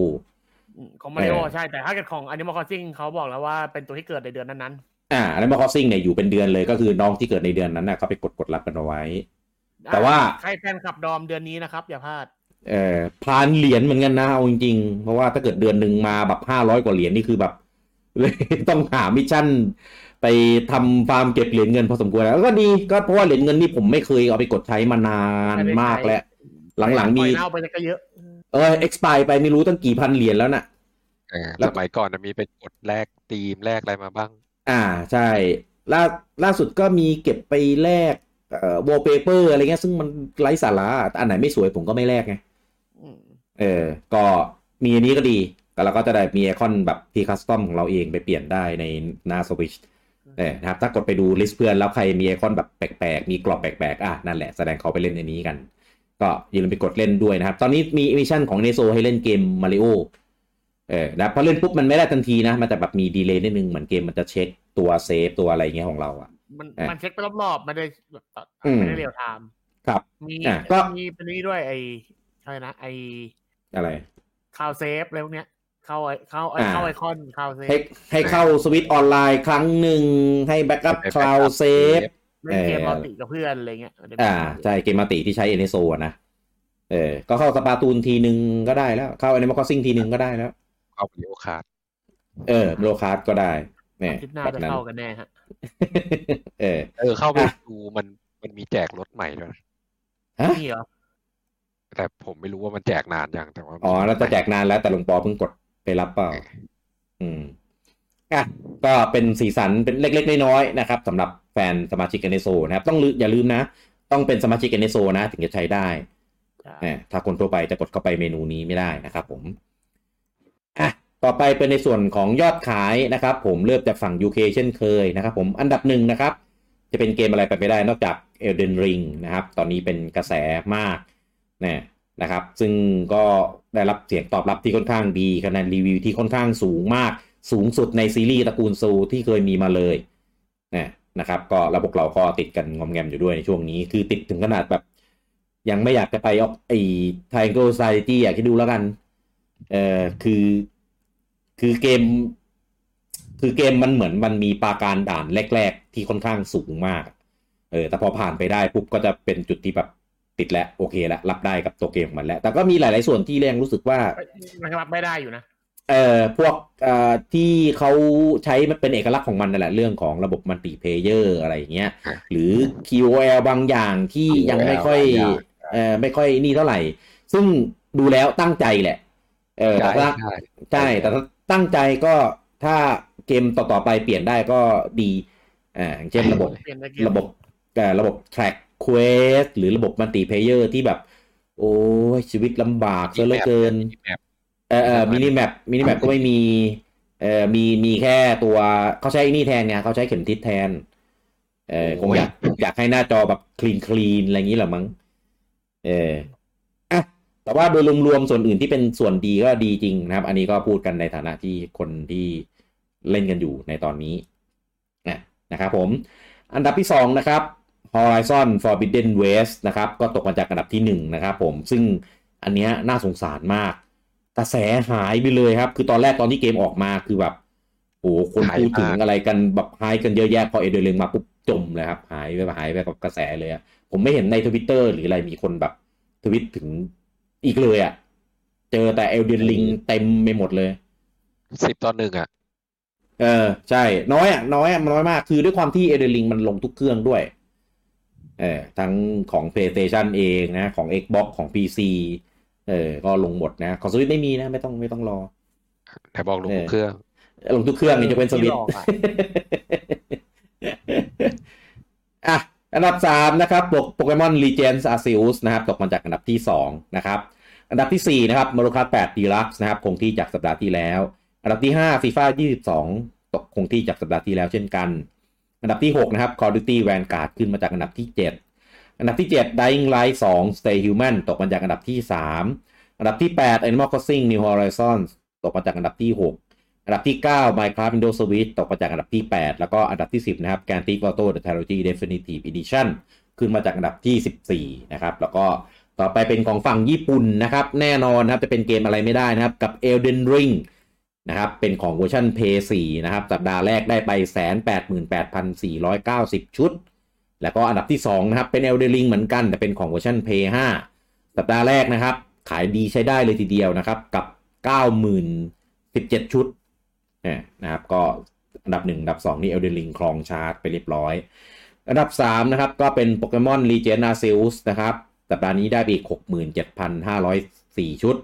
อืมของมาริโอเออใช่แต่ถ้าเกิดของ Animal Crossing เขาบอกแล้วว่าเป็นตัวที่เกิดในเดือนนั้นอ่า Animal Crossing เนี่ยอยู่เป็นเดือนเลยก็คือน้องที่เกิดในเดือนนั้นน่ะเขาไปกดกดรับกันเอาไว้ๆแต่ว่าใครแฟนคลับด้อมเดือนนี้นะครับ อย่าพลาดเอ่อผลาญเหรียญเหมือนกันนะเอาจริงๆเพราะว่าถ้าเกิดเดือนหนึ่งมาแบบห้าร้อยกว่าเหรียญนี่คือแบบ เลยต้องหา mission ไปทำฟาร์มเก็บเหรียญเงินพอสมควรแล้วก็ดีก็เพราะว่าเหรียญเงินนี่ผมไม่เคยเอาไปกดใช้มานานมากแล้ว หลังๆมีล่อยเน่าไปก็เยอะเออ expire ไปไม่รู้ตั้งกี่พันเหรียญแล้วน่ะเออแล้วสมัยก่อนจะมีเป็นกดแลกทีมแลกอะไรมาบ้าง อ่าใช่ล่าล่าสุดก็มีเก็บไปแลกเอ่อ wallpaper อะไรเงี้ยซึ่งมันไร้สาระอันไหนไม่สวยผมก็ไม่แลกไงอืมเออ ก็มีอันนี้ก็ดี ก็เราก็จะได้มีไอคอนแบบที่ custom ของเราเองไปเปลี่ยนได้ในหน้าสวิชเออนะครับถ้ากดไปดู list เพื่อนแล้วใครมีไอคอนแบบแปลกๆ มีกรอบแปลกๆ อะ นั่นแหละแสดงเขาไปเล่นในนี้กัน ก็อย่าลืมไปกดเล่นด้วยนะครับ ตอนนี้มี mission ของ NSO ให้เล่นเกมมาริโอเออนะพอเล่นปุ๊บมันไม่ได้ทันทีนะ มันจะแบบมี delay นิดนึงเหมือนเกมมันจะเช็คตัว save ตัวอะไรเงี้ยของเราอะ มันเออมันเช็คไปรอบๆไม่ได้แบบอืมไม่ได้ real timeครับมีอะก็มีเป็นนี้ด้วยไออะไรนะไออะไร cloud save อะไรพวกเนี้ย เข้าไอเข้าไออ่าเข้า icon cloud save ให้ให้เข้า Switch Online ครั้งหนึ่งให้ backup ให้ cloud backup save เล่นเกมเออ multi กับเพื่อนอะไรเงี้ยอ่าใช่เกม multi ที่ใช้ NSO อะนะเออ ก็เข้าสปาตูนทีหนึ่งก็ได้แล้ว เข้า Animal Crossing ทีหนึ่งก็ได้แล้ว เข้าไปโอคาร์ดเออโลคาร์ดก็ได้เนี่ยอาทิตย์หน้าแบบจะนั้นเข้ากันแน่ฮะเออ เออเข้าไปอะดูมันมันมีแจกรถใหม่ด้วยฮะนี่เหรอแต่ผมไม่รู้ว่ามันแจกนานยังแต่ว่าอ๋อแล้วจะแจกนานแล้วแต่หลวงปอเพิ่งกด ไปรับเปล่า อืมอะก็เป็นสีสันเป็นเล็กๆน้อยๆนะครับสำหรับแฟนสมาชิก NSO นะครับ ต้องลือย่าลืมนะ ต้องเป็นสมาชิก NSO นะ ถึงจะใช้ได้เอ่อถ้าคนทั่วไปจะกดเข้าไปเมนูนี้ไม่ได้นะครับผมอะต่อไปเป็นในส่วนของยอดขายนะครับ ผมเริ่มจากฝั่ง UK เช่นเคยนะครับ ผมอันดับหนึ่งนะครับ จะเป็นเกมอะไรไปไม่ได้นอกจาก Elden Ring นะครับ ตอนนี้เป็นกระแสมากนะ นะครับ ซึ่งก็ได้รับเสียงตอบรับที่ค่อนข้างดีคะแนนรีวิวที่ค่อนข้างสูงมาก สูงสุดในซีรีส์ตระกูลซูที่เคยมีมาเลยนะนะครับ ก็ระบบเราก็ติดกันงอมแงมอยู่ด้วยในช่วงนี้ คือติดถึงขนาดแบบ ยังไม่อยากจะไปออกไอ้ Triangle Society อยากให้ดูแล้วกัน เออคือ คือเกม คือเกมมันเหมือนมันมีปาการด่านแรก ๆ ที่ค่อนข้างสูงมาก เออแต่พอผ่านไปได้ปุ๊บก็จะเป็นจุดที่แบบ ติดแล้วโอเคแล้วรับได้กับตัวเกมของมันแล้ว แต่ก็มีหลาย ๆ ส่วนที่ยังรู้สึกว่ามันรับไม่ได้อยู่นะเอ่อพวกเอ่อที่เขาใช้มันเป็นเอกลักษณ์ของมันนั่นแหละเรื่องของระบบ multiplayer อะไรอย่างเงี้ยหรือ QOL บางอย่างที่ยังไม่ค่อยบางอย่างเอ่อไม่ค่อยนี่เท่าไหร่ ซึ่งดูแล้วตั้งใจแหละ เออใช่แต่ถ้าใช่ใช่แต่ถ้าตั้งใจก็ถ้าเกมต่อ ๆ ไปเปลี่ยนได้ก็ดีอ่าอย่างเช่นระบบเปลี่ยนในเกมระบบเอ่อระ บบ track quest หรือระบบ multiplayer ที่แบบ โอ้ยชีวิตลำบากซะเหลือเกิน map เออเออ minimap minimap ก็ไม่มีเออมีมีแค่ตัวเขาใช้ไอ้นี่แทนไงเขาใช้เข็มทิศแทน เออคงอยากอยากให้หน้าจอแบบ clean clean อะไรอย่างนี้แหละมั้งเอออะแต่ว่าโดยรวมๆส่วนอื่นที่เป็นส่วนดีก็ดีจริงนะครับ อันนี้ก็พูดกันในฐานะที่คนที่เล่นกันอยู่ในตอนนี้นะนะครับผม อันดับที่สองนะครับ Horizon Forbidden West นะครับ ก็ตกมาจากอันดับที่หนึ่งนะครับผม ซึ่งอันเนี้ยน่าสงสารมาก กระแสหายไปเลยครับ คือตอนแรกตอนที่เกมออกมาคือแบบ โอ้โหคนหายพูดถึงมากอะไรกันแบบหายกันเยอะแยะ พอ Elden Ring มาปุ๊บจมเลยครับ หายไปหายไปกับกระแสเลยอะผมไม่เห็นในทวิตเตอร์หรืออะไรมีคนแบบทวิตถึงอีกเลยอะเจอแต่ Elden Ring เต็มไปหมดเลย สิบต่อหนึ่งอะ เออ ใช่ น้อยอะ น้อยอะ น้อยมาก คือด้วยความที่เอเดลิงมันลงทุกเครื่องด้วย เออทั้งของ PlayStation เองนะ ของ Xbox ของ PC เออก็ลงหมดนะ ของสวิตไม่มีนะ ไม่ต้องไม่ต้องรอ แต่บอกลงเออเครื่อง ลงทุกเครื่องนี่จะเป็นสวิตที่หลอกอะอะอันดับ 3 นะครับโปเกมอน Legends Arceus นะครับ ตกมาจากอันดับที่ 2 นะครับ อันดับที่ 4 นะครับ Mario Kart 8 Deluxe นะครับ คงที่จากสัปดาห์ที่แล้ว อันดับที่5 FIFA 22 ตกคงที่จากสัปดาห์ที่แล้วเช่นกัน อันดับที่ 6 นะครับ Call of Duty Vanguard ขึ้นมาจากอันดับที่ 7 อันดับที่ 7 Dying Light 2 Stay Human ตกมาจากอันดับที่ 3 อันดับที่ 8 Animal Crossing New Horizons ตกมาจากอันดับที่ 6 อันดับที่ 9 Minecraft Windows Switch ตกมาจากอันดับที่ 8 แล้วก็อันดับที่ 10 นะครับ Grand Theft Auto The Trilogy Definitive Edition ขึ้นมาจากอันดับที่ 14 นะครับ แล้วก็ต่อไปเป็นของฝั่งญี่ปุ่นนะครับ แน่นอนนะครับ จะเป็นเกมอะไรไม่ได้นะครับ กับ Elden Ring นะครับเป็นของเวอร์ชัน PS4 นะครับสัปดาห์แรกได้ไป188,490ชุด แล้วก็อันดับที่2นะครับเป็น Elden Ring เหมือนกันแต่เป็นของเวอร์ชัน PS5 สัปดาห์แรกนะครับ ขายดีใช้ได้เลยทีเดียวนะครับกับ90,017ชุดเนี่นะครับก็อันดับ1อันดับ2นี่ Elden Ring ครองชาร์ตไปเรียบร้อย อันดับ3นะครับก็เป็น Pokemon Legend Arceus นะครับสัปดาห์นี้ได้ไปอีก67,504ชุด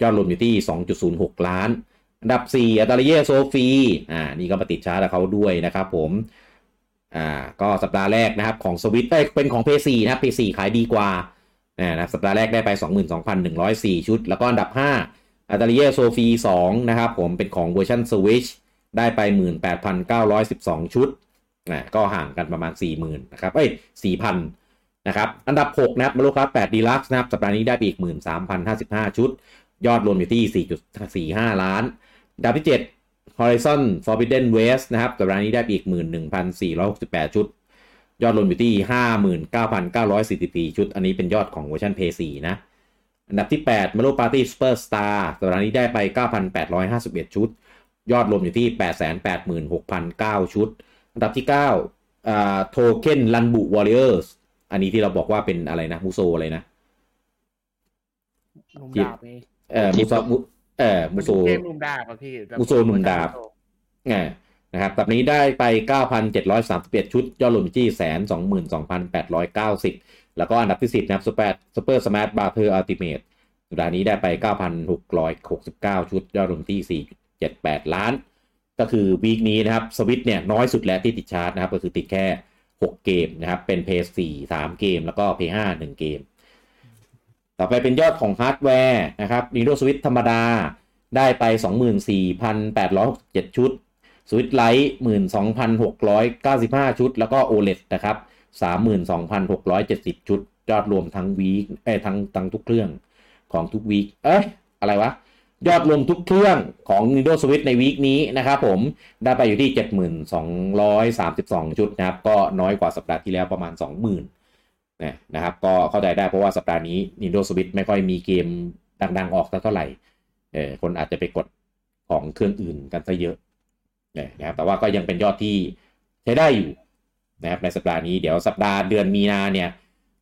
ยอดรวมอยู่ที่2.06ล้าน อันดับ 4 Atelier Sophie อ่านี่ก็มาติดชาร์ตเขาด้วยนะครับผมอ่าก็สัปดาห์แรกนะครับของสวิตเป็นของ PS4 นะครับ PS4 ขายดีกว่าอ่นะสัปดาห์แรกได้ไป 22,104 ชุด แล้วก็อันดับ 5 Atelier Sophie 2นะครับผมเป็นของเวอร์ชัน Switch ได้ไป 18,912 ชุดนะก็ห่างกันประมาณ 40,000นะครับเอ้ย4,000นะครับอันดับ 6 นะครับมาโลคัส8 Deluxe นะครับสัปดาห์นี้ได้ไปอีก 13,055 ชุด ยอดรวมอยู่ที่ 4.45 ล้าน อันดับที่ 7 Horizon Forbidden West นะครับสัปดาห์นี้ได้ไปอีก 11,468 ชุด ยอดรวมอยู่ที่ 59,944 ชุด อันนี้เป็นยอดของเวอร์ชัน PS4 นะ อันดับที่ 8 Mario Party Superstar สัปดาห์นี้ได้ไป 9,851 ชุด ยอดรวมอยู่ที่ 886,009 ชุด อันดับที่9อ่า Token Ranbu Warriors อันนี้ที่เราบอกว่าเป็นอะไรนะมูโซอะไรนะหนุ่มจิบดาบนี่เอ่อมูโซมุ เอ่อมูโซเกมหนุ่มดาบอะพี่มูโซหนุ่มดาบอ่านะครับตับนี้ได้ไป 9,731 ชุด ยอดรวมอยู่ที่122,890แล้วก็อันดับที่10นะครับ Super Super Smart Battle Ultimate สัปดาห์นี้ได้ไป 9,669 ชุด ยอดรวมที่4.78 ล้าน ก็คือ week นี้นะครับสวิตเนี่ยน้อยสุดแล้วที่ติดชาร์ตนะครับ ก็คือติดแค่ 6 เกมนะครับ เป็น PS4 3 เกม แล้วก็ PS5 1 เกม ต่อไปเป็นยอดของฮาร์ดแวร์นะครับ Nintendo Switch ธรรมดาได้ไป 24,867 ชุด Switch Lite 12,695 ชุด แล้วก็ OLED นะครับ 32,670 ชุด ยอดรวมทั้งวีคเอ้ยทั้งทั้งทุกเครื่องของทุกวีคเอ้ย อะไรวะ ยอดรวมทุกเครื่องของ Nintendo Switch ในวีคนี้นะครับผมได้ไปอยู่ที่ 72,32 ชุดนะครับ ก็น้อยกว่าสัปดาห์ที่แล้วประมาณ 20,000 นะนะครับก็เข้าใจได้เพราะว่าสัปดาห์นี้ Nintendo Switch ไม่ค่อยมีเกมดังๆออกสักเท่าไหร่เออคนอาจจะไปกดของเครื่องอื่นกันซะเยอะนะครับแต่ว่าก็ยังเป็นยอดที่ใช้ได้อยู่นะครับในสัปดาห์นี้เดี๋ยวสัปดาห์เดือนมีนาเนี่ย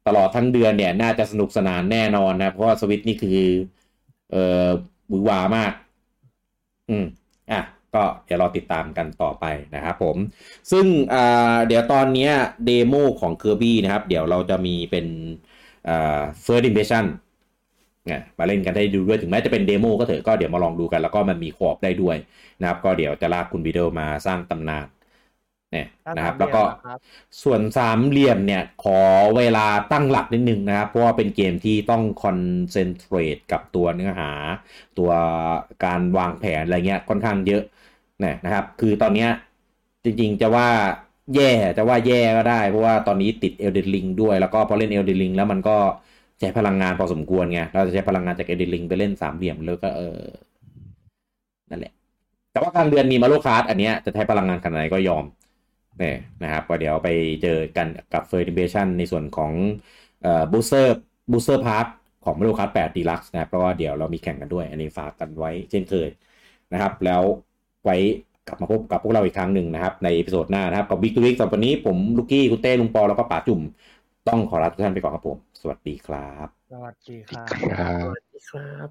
ตลอดทั้งเดือนเนี่ยน่าจะสนุกสนานแน่นอนนะเพราะว่าสวิตนี่คือเอ่อบือวามาก อืมอะ ก็เดี๋ยวเราติดตามกันต่อไปนะครับผม ซึ่งเดี๋ยวตอนนี้เดโมของ Kirby นะครับ เดี๋ยวเราจะมีเป็น First Impression มาเล่นกันได้ดูด้วยถึงแม้จะเป็นเดโมก็เถอะก็เดี๋ยวมาลองดูกันแล้วก็มันมีขอบได้ด้วยนะครับ ก็เดี๋ยวจะลากคุณวิดีโอมาสร้างตำนาน เนี่ยนะครับ แล้วก็ครับส่วนสามเหลี่ยมเนี่ยขอเวลาตั้งหลักนิดนึงนะครับ เพราะว่าเป็นเกมที่ต้อง concentrate กับตัวเนื้อหา ตัวการวางแผนอะไรเงี้ยค่อนข้างเยอะเนี่ยนะครับ คือตอนเนี้ยจริงๆจะว่าแย่จะว่าแย่ก็ได้ เพราะว่าตอนนี้ติด Elden Ring ด้วยแล้วก็พอเล่น Elden Ring แล้วมันก็ใช้พลังงานพอสมควรไงเราจะใช้พลังงานจาก Elden Ring ไปเล่นสามเหลี่ยมแล้วก็เออนั่นแหละ แต่ว่าการเรือนมีมาโลคาร์ดอันเนี้ยจะใช้พลังงานขนาดไหนก็ยอม เนี่ยนะครับก็เดี๋ยวไปเจอกันกับเฟอร์ดิเบชันในส่วนของเอ่อบูเซอร์บูเซอร์พาร์ทของมาโลคาร์ด8ดีลักซ์นะครับเพราะว่าเดี๋ยวเรามีแข่งกันด้วย อันนี้ฝากกันไว้เช่นเคยนะครับ แล้วไว้กลับมาพบกับพวกเราอีกครั้งหนึ่งนะครับ ในอีพิโซดหน้านะครับ กับวิกตูวิกสำหรับวันนี้ผมลูกกี้คุณเต้ลุงปอแล้วก็ป๋าจุ่ม ต้องขอลาทุกท่านไปก่อนครับผม สวัสดีครับ สวัสดีคอีกรับครัสบวัสดีครับ